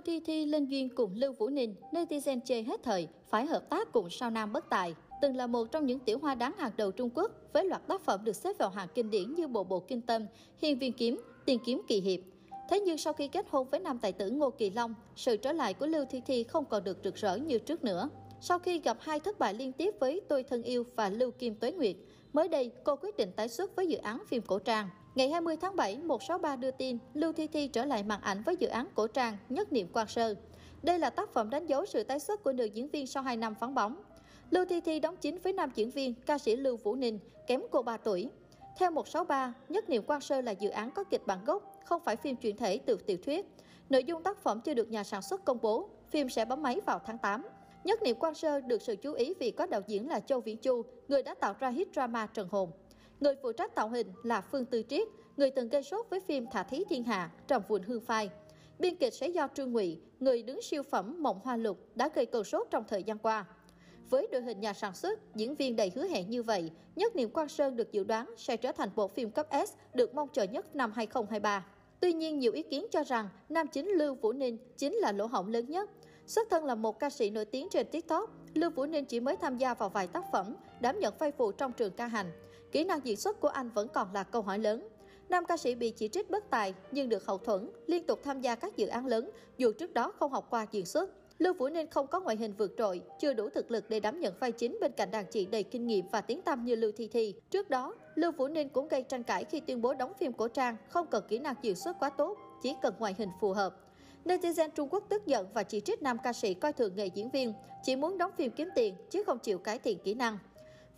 Lưu Thi Thi lên duyên cùng Lưu Vũ Ninh, netizen chê hết thời, phải hợp tác cùng sao nam bất tài. Từng là một trong những tiểu hoa đáng hàng đầu Trung Quốc, với loạt tác phẩm được xếp vào hàng kinh điển như Bộ Bộ Kinh Tâm, Hiên Viên Kiếm, Tiền Kiếm Kỳ Hiệp. Thế nhưng sau khi kết hôn với nam tài tử Ngô Kỳ Long, sự trở lại của Lưu Thi Thi không còn được rực rỡ như trước nữa. Sau khi gặp hai thất bại liên tiếp với Tôi Thân Yêu và Lưu Kim Tuế Nguyệt, mới đây cô quyết định tái xuất với dự án phim cổ trang. Ngày 20 tháng 7, 163 đưa tin Lưu Thi Thi trở lại màn ảnh với dự án cổ trang Nhất Niệm Quang Sơ. Đây là tác phẩm đánh dấu sự tái xuất của nữ diễn viên sau 2 năm vắng bóng. Lưu Thi Thi đóng chính với nam diễn viên ca sĩ Lưu Vũ Ninh, kém cô 3 tuổi. Theo 163, Nhất Niệm Quang Sơ là dự án có kịch bản gốc, không phải phim chuyển thể từ tiểu thuyết. Nội dung tác phẩm chưa được nhà sản xuất công bố, phim sẽ bấm máy vào tháng 8. Nhất Niệm Quang Sơ được sự chú ý vì có đạo diễn là Châu Viễn Chu, người đã tạo ra hit drama Trần Hồn. Người phụ trách tạo hình là Phương Tư Triết, người từng gây sốt với phim Thả Thí Thiên Hạ, Trầm Vụn Hương Phai. Biên kịch sẽ do Trương Ngụy, người đứng siêu phẩm Mộng Hoa Lục đã gây cầu sốt trong thời gian qua. Với đội hình nhà sản xuất, diễn viên đầy hứa hẹn như vậy, Nhất Niệm Quang Sơn được dự đoán sẽ trở thành bộ phim cấp S được mong chờ nhất năm 2023. Tuy nhiên, nhiều ý kiến cho rằng nam chính Lưu Vũ Ninh chính là lỗ hổng lớn nhất. Xuất thân là một ca sĩ nổi tiếng trên TikTok, Lưu Vũ Ninh chỉ mới tham gia vào vài tác phẩm, đảm nhận vai phụ trong trường ca hành. Kỹ năng diễn xuất của anh vẫn còn là câu hỏi lớn. Nam ca sĩ bị chỉ trích bất tài nhưng được hậu thuẫn, liên tục tham gia các dự án lớn dù trước đó không học qua diễn xuất. Lưu Vũ Ninh không có ngoại hình vượt trội, chưa đủ thực lực để đảm nhận vai chính bên cạnh đàn chị đầy kinh nghiệm và tiếng tăm như Lưu Thi Thi. Trước đó, Lưu Vũ Ninh cũng gây tranh cãi khi tuyên bố đóng phim cổ trang không cần kỹ năng diễn xuất quá tốt, chỉ cần ngoại hình phù hợp. Netizen Trung Quốc tức giận và chỉ trích nam ca sĩ coi thường nghề diễn viên, chỉ muốn đóng phim kiếm tiền chứ không chịu cải thiện kỹ năng.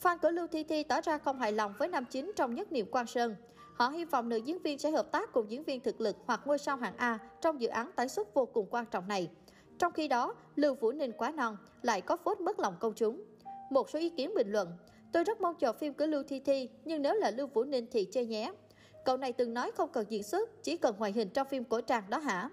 Fan của Lưu Thi Thi tỏ ra không hài lòng với nam chính trong nhất niệm Quang Sơn. Họ hy vọng nữ diễn viên sẽ hợp tác cùng diễn viên thực lực hoặc ngôi sao hạng A trong dự án tái xuất vô cùng quan trọng này. Trong khi đó, Lưu Vũ Ninh quá non, lại có phốt mất lòng công chúng. Một số ý kiến bình luận, tôi rất mong chờ phim của Lưu Thi Thi, nhưng nếu là Lưu Vũ Ninh thì chê nhé. Cậu này từng nói không cần diễn xuất, chỉ cần ngoại hình trong phim cổ trang đó hả?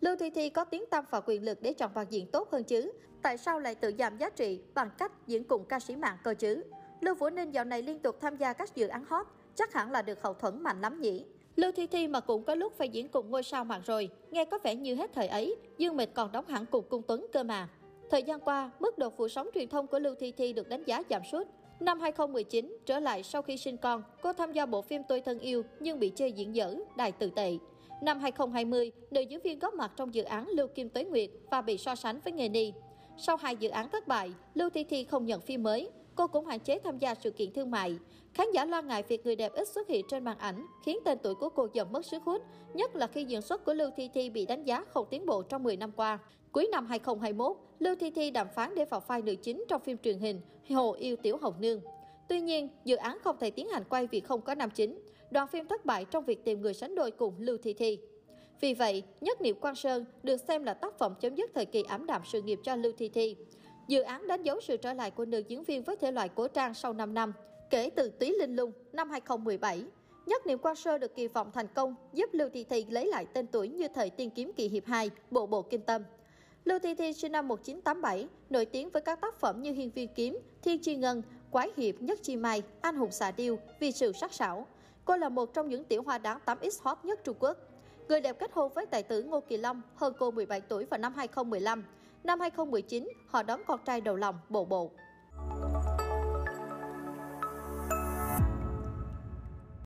Lưu Thi Thi có tiếng tăm và quyền lực để chọn vào diện tốt hơn chứ. Tại sao lại tự giảm giá trị bằng cách diễn cùng ca sĩ mạng cơ chứ? Lưu Vũ Ninh dạo này liên tục tham gia các dự án hot, chắc hẳn là được hậu thuẫn mạnh lắm nhỉ? Lưu Thi Thi mà cũng có lúc phải diễn cùng ngôi sao mạng rồi, nghe có vẻ như hết thời ấy, Dương Mịch còn đóng hẳn cùng Cung Tuấn cơ mà. Thời gian qua, mức độ phủ sóng truyền thông của Lưu Thi Thi được đánh giá giảm sút. Năm 2019, trở lại sau khi sinh con, cô tham gia bộ phim Tôi Thân Yêu nhưng bị chê diễn dở, đài tự tệ. Năm 2020, nữ diễn viên góp mặt trong dự án Lưu Kim Tuế Nguyệt và bị so sánh với nghề ni. Sau hai dự án thất bại, Lưu Thi Thi không nhận phim mới, cô cũng hạn chế tham gia sự kiện thương mại. Khán giả lo ngại việc người đẹp ít xuất hiện trên màn ảnh, khiến tên tuổi của cô dần mất sức hút, nhất là khi diễn xuất của Lưu Thi Thi bị đánh giá không tiến bộ trong 10 năm qua. Cuối năm 2021, Lưu Thi Thi đàm phán để vào vai nữ chính trong phim truyền hình Hồ Yêu Tiểu Hồng Nương. Tuy nhiên, dự án không thể tiến hành quay vì không có nam chính. Đoàn phim thất bại trong việc tìm người sánh đôi cùng Lưu Thi Thi. Vì vậy, Nhất Niệm Quang Sơn được xem là tác phẩm chấm dứt thời kỳ ảm đạm sự nghiệp cho Lưu Thi Thi. Dự án đánh dấu sự trở lại của nữ diễn viên với thể loại cổ trang sau 5 năm, kể từ Tí Linh Lung năm 2017. Nhất niệm quan Sơn được kỳ vọng thành công giúp Lưu Thị Thi lấy lại tên tuổi như thời tiên kiếm kỳ hiệp 2, bộ bộ kinh tâm. Lưu Thị Thi sinh năm 1987, nổi tiếng với các tác phẩm như Hiên Viên Kiếm, Thiên Chi Ngân, Quái Hiệp, Nhất Chi Mai, Anh Hùng Xạ Điêu, Vì sự sắc sảo. Cô là một trong những tiểu hoa đáng 8X hot nhất Trung Quốc. Người đẹp kết hôn với tài tử Ngô Kỳ Long, hơn cô 17 tuổi vào năm 2015. Năm 2019, họ đón con trai đầu lòng, Bộ Bộ.